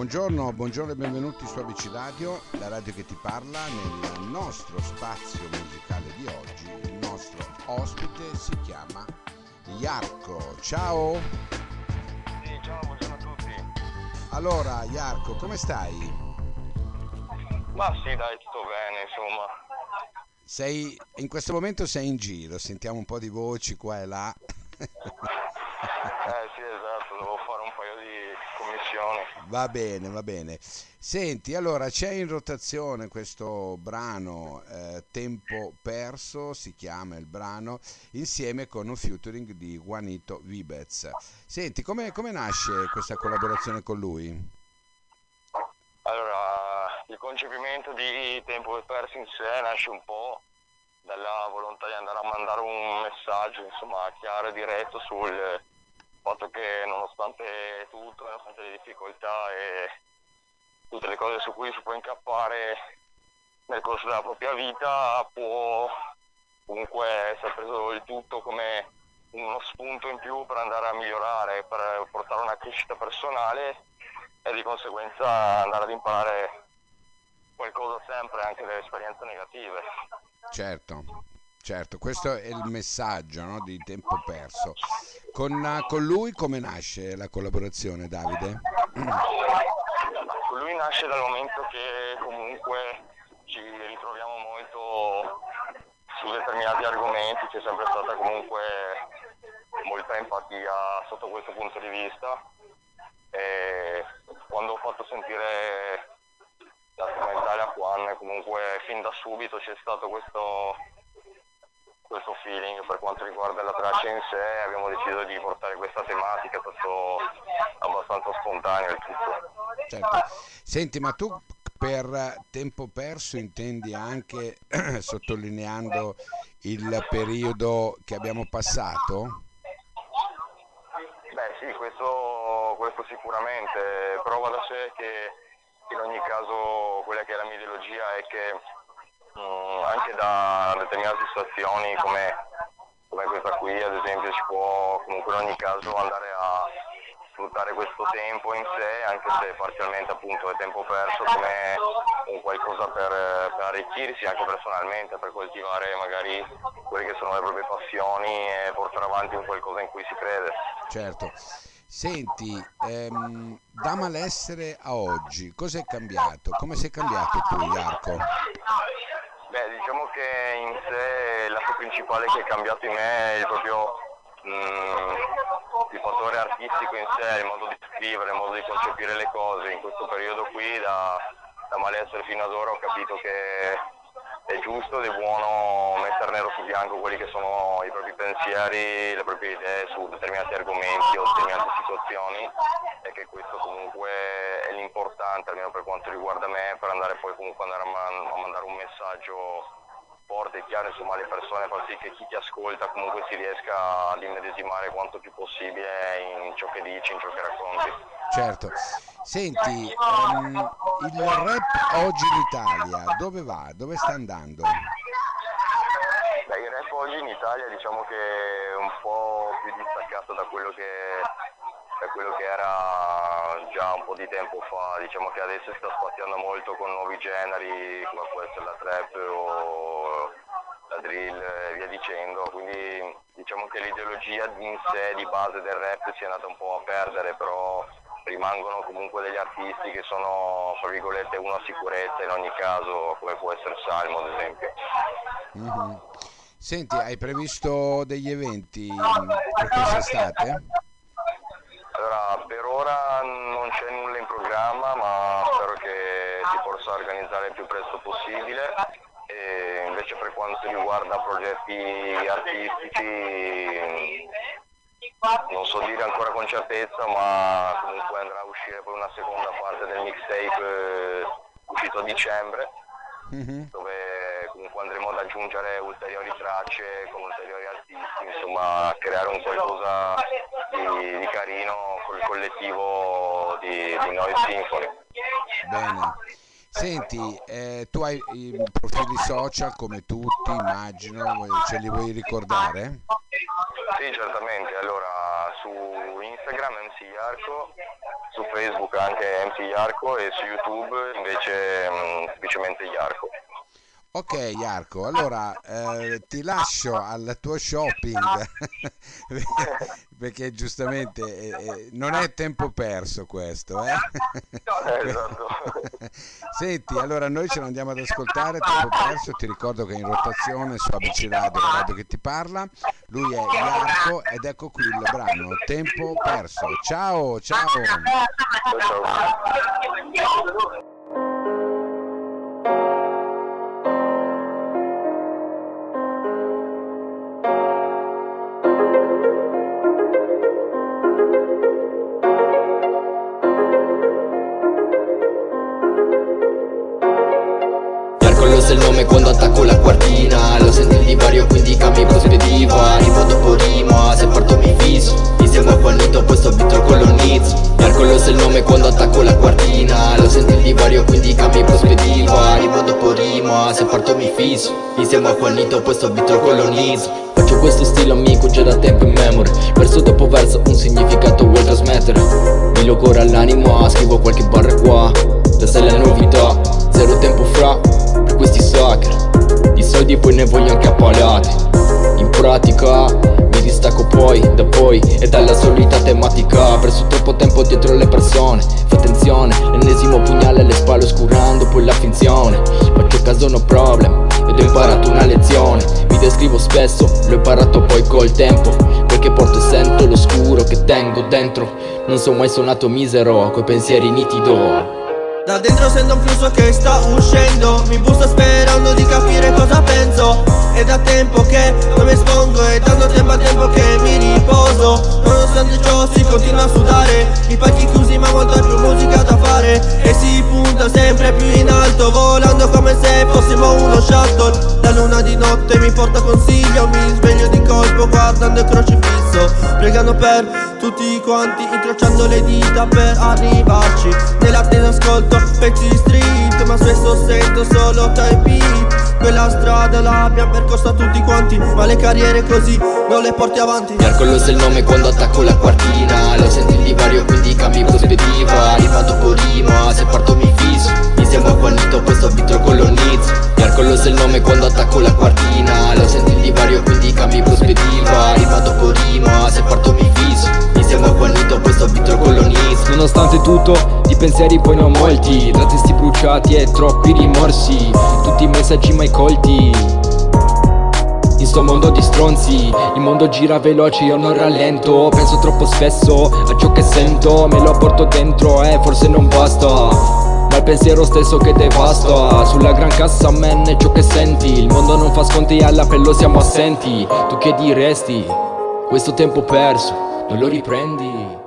Buongiorno, buongiorno e benvenuti su ABC Radio, la radio che ti parla nel nostro spazio musicale di oggi. Il nostro ospite si chiama Iarco. Ciao! Sì, ciao, buongiorno a tutti. Allora, Iarco, come stai? Ma sì, dai, tutto bene, insomma. Sei in questo momento sei in giro, sentiamo un po' di voci qua e là. Eh sì, esatto, devo fare un paio di commissioni. Va bene, va bene. Senti, allora c'è in rotazione questo brano eh, Tempo Perso, si chiama il brano, insieme con un featuring di Juanito Vibez. Senti, come, come nasce questa collaborazione con lui? Allora, il concepimento di Tempo Perso in sé nasce un po' dalla volontà di andare a mandare un messaggio, insomma, chiaro e diretto sul fatto che nonostante tutto, nonostante le difficoltà e tutte le cose su cui si può incappare nel corso della propria vita, può comunque essere preso il tutto come uno spunto in più per andare a migliorare, per portare una crescita personale e di conseguenza andare ad imparare qualcosa sempre anche dalle esperienze negative. Certo, certo, questo è il messaggio no, di tempo perso. Con, con lui come nasce la collaborazione, Davide? Con lui nasce dal momento che comunque ci ritroviamo molto su determinati argomenti, c'è sempre stata comunque molta empatia sotto questo punto di vista e quando ho fatto sentire la strumentale a Juan comunque fin da subito c'è stato questo, quanto riguarda la traccia in sé abbiamo deciso di portare questa tematica è stato abbastanza spontaneo il tutto Certo. Senti, ma tu per tempo perso intendi anche sottolineando il periodo che abbiamo passato? Beh sì, questo, questo sicuramente. Prova da sé che in ogni caso quella che è la mia ideologia è che mh, anche da determinate situazioni come, come questa qui ad esempio si può comunque in ogni caso andare a sfruttare questo tempo in sé, anche se parzialmente appunto è tempo perso, come un qualcosa per, per arricchirsi anche personalmente, per coltivare magari quelle che sono le proprie passioni e portare avanti un qualcosa in cui si crede. Certo. Senti, ehm, da malessere a oggi, cos'è cambiato? Come sei cambiato tu, Iarco? Beh, diciamo che in sé l'atto principale che è cambiato in me è proprio mm, il fattore artistico in sé, il modo di scrivere, il modo di concepire le cose. In questo periodo qui, da, da malessere fino ad ora, ho capito che è giusto ed è buono mettere nero su bianco quelli che sono i propri pensieri, le proprie idee su determinati argomenti o determinate situazioni e che questo comunque è l'importante, almeno per quanto riguarda me, per andare poi comunque andare a, man- a mandare un messaggio forte e chiaro insomma alle persone, far sì che chi ti ascolta comunque si riesca ad immedesimare quanto più possibile in ciò che dici, in ciò che racconti. Certo. Senti, ehm, il rap oggi in Italia dove va? Dove sta andando? Beh, il rap oggi in Italia diciamo che è un po' più distaccato da quello che, da quello che era già un po' di tempo fa, diciamo che adesso sta spaziando molto con nuovi generi come può essere la trap o la drill e via dicendo, quindi diciamo che l'ideologia in sé di base del rap si è andata un po' a perdere, però rimangono comunque degli artisti che sono, tra virgolette, una sicurezza in ogni caso, come può essere Salmo ad esempio. Mhm. Senti, hai previsto degli eventi per quest'estate? Allora, per ora non c'è nulla in programma, ma spero che si possa organizzare il più presto possibile. E invece per quanto riguarda progetti artistici, non so dire ancora con certezza, ma comunque andrà a uscire poi una seconda parte del mixtape eh, uscito a dicembre, Mhm. dove comunque andremo ad aggiungere ulteriori tracce con ulteriori artisti, insomma creare un qualcosa di, di carino col collettivo di, di Noise Symphony. Bene. Senti, eh, tu hai i profili social come tutti, immagino, ce li vuoi ricordare? Sì, certamente. Allora, su Instagram MC Arco su Facebook anche MC Iarco e su YouTube invece mh, semplicemente Iarco. Ok Iarco, allora eh, ti lascio al tuo shopping perché giustamente eh, eh, non è tempo perso questo. Eh? esatto. Senti, allora noi ce lo andiamo ad ascoltare, tempo perso, ti ricordo che è in rotazione su ABC Radio, radio che ti parla, lui è Iarco ed ecco qui il brano Tempo perso. Ciao, ciao. ciao, nome quando attacco la quartina. Lo senti il divario quindi cambi prospettiva. Arrivo dopo rima, se parto mi fisso. Mi sembra quanito poi sto bitro con l'onizzo Ercolos è il nome quando attacco la quartina. Lo senti il divario quindi cambi prospettiva. Arrivo dopo rima, se parto mi fisso. Mi sembra quanito poi sto bitro con l'onizzo Faccio questo stile amico già da tempo in memory Verso dopo verso un significato vuoi trasmettere. Mi logora all'anima, scrivo qualche barra qua Questa è la novità, zero tempo fra soldi poi ne voglio anche a palate In pratica mi distacco poi da poi E dalla solita tematica. Preso troppo tempo dietro le persone Fa attenzione, l'ennesimo pugnale alle spalle oscurando poi la finzione. Faccio caso no problem ed ho imparato una lezione. Mi descrivo spesso, l'ho imparato poi col tempo. Quel che porto e sento l'oscuro che tengo dentro. Non sono mai suonato misero, coi pensieri nitido da dentro sento un flusso che sta uscendo. Mi busto sperando di capire cosa penso. È da tempo che non mi espongo È tanto tempo a tempo che mi riposo. Nonostante ciò si continua a sudare. I pacchi chiusi ma molta più musica da fare. E si punta sempre più in alto Volando come se fossimo uno shuttle. La luna di notte mi porta consiglio Mi sveglio di colpo guardando il crocifisso. Pregando per tutti quanti incrociando le dita per arrivarci. Nell'attesa ascolto pezzi di street Ma spesso sento solo type beat. Quella strada l'abbiamo percorsa tutti quanti Ma le carriere così non le porti avanti. Ercolos è il nome quando attacco la quartina. Lo senti il divario quindi cambi prospettiva. Arriva dopo rima, se parto mi fisso. Mi sembra quanito poi sto vitro con l'onizio Ercolos è il nome quando attacco la quartina Tutto, di pensieri poi ho molti Tra testi bruciati e troppi rimorsi Tutti i messaggi mai colti. In sto mondo di stronzi Il mondo gira veloce, io non rallento Penso troppo spesso a ciò che sento Me lo porto dentro e eh, forse non basta. Ma il pensiero stesso che devasta Sulla gran cassa man è ciò che senti Il mondo non fa sconti e all'appello siamo assenti Tu che diresti? Questo tempo perso non lo riprendi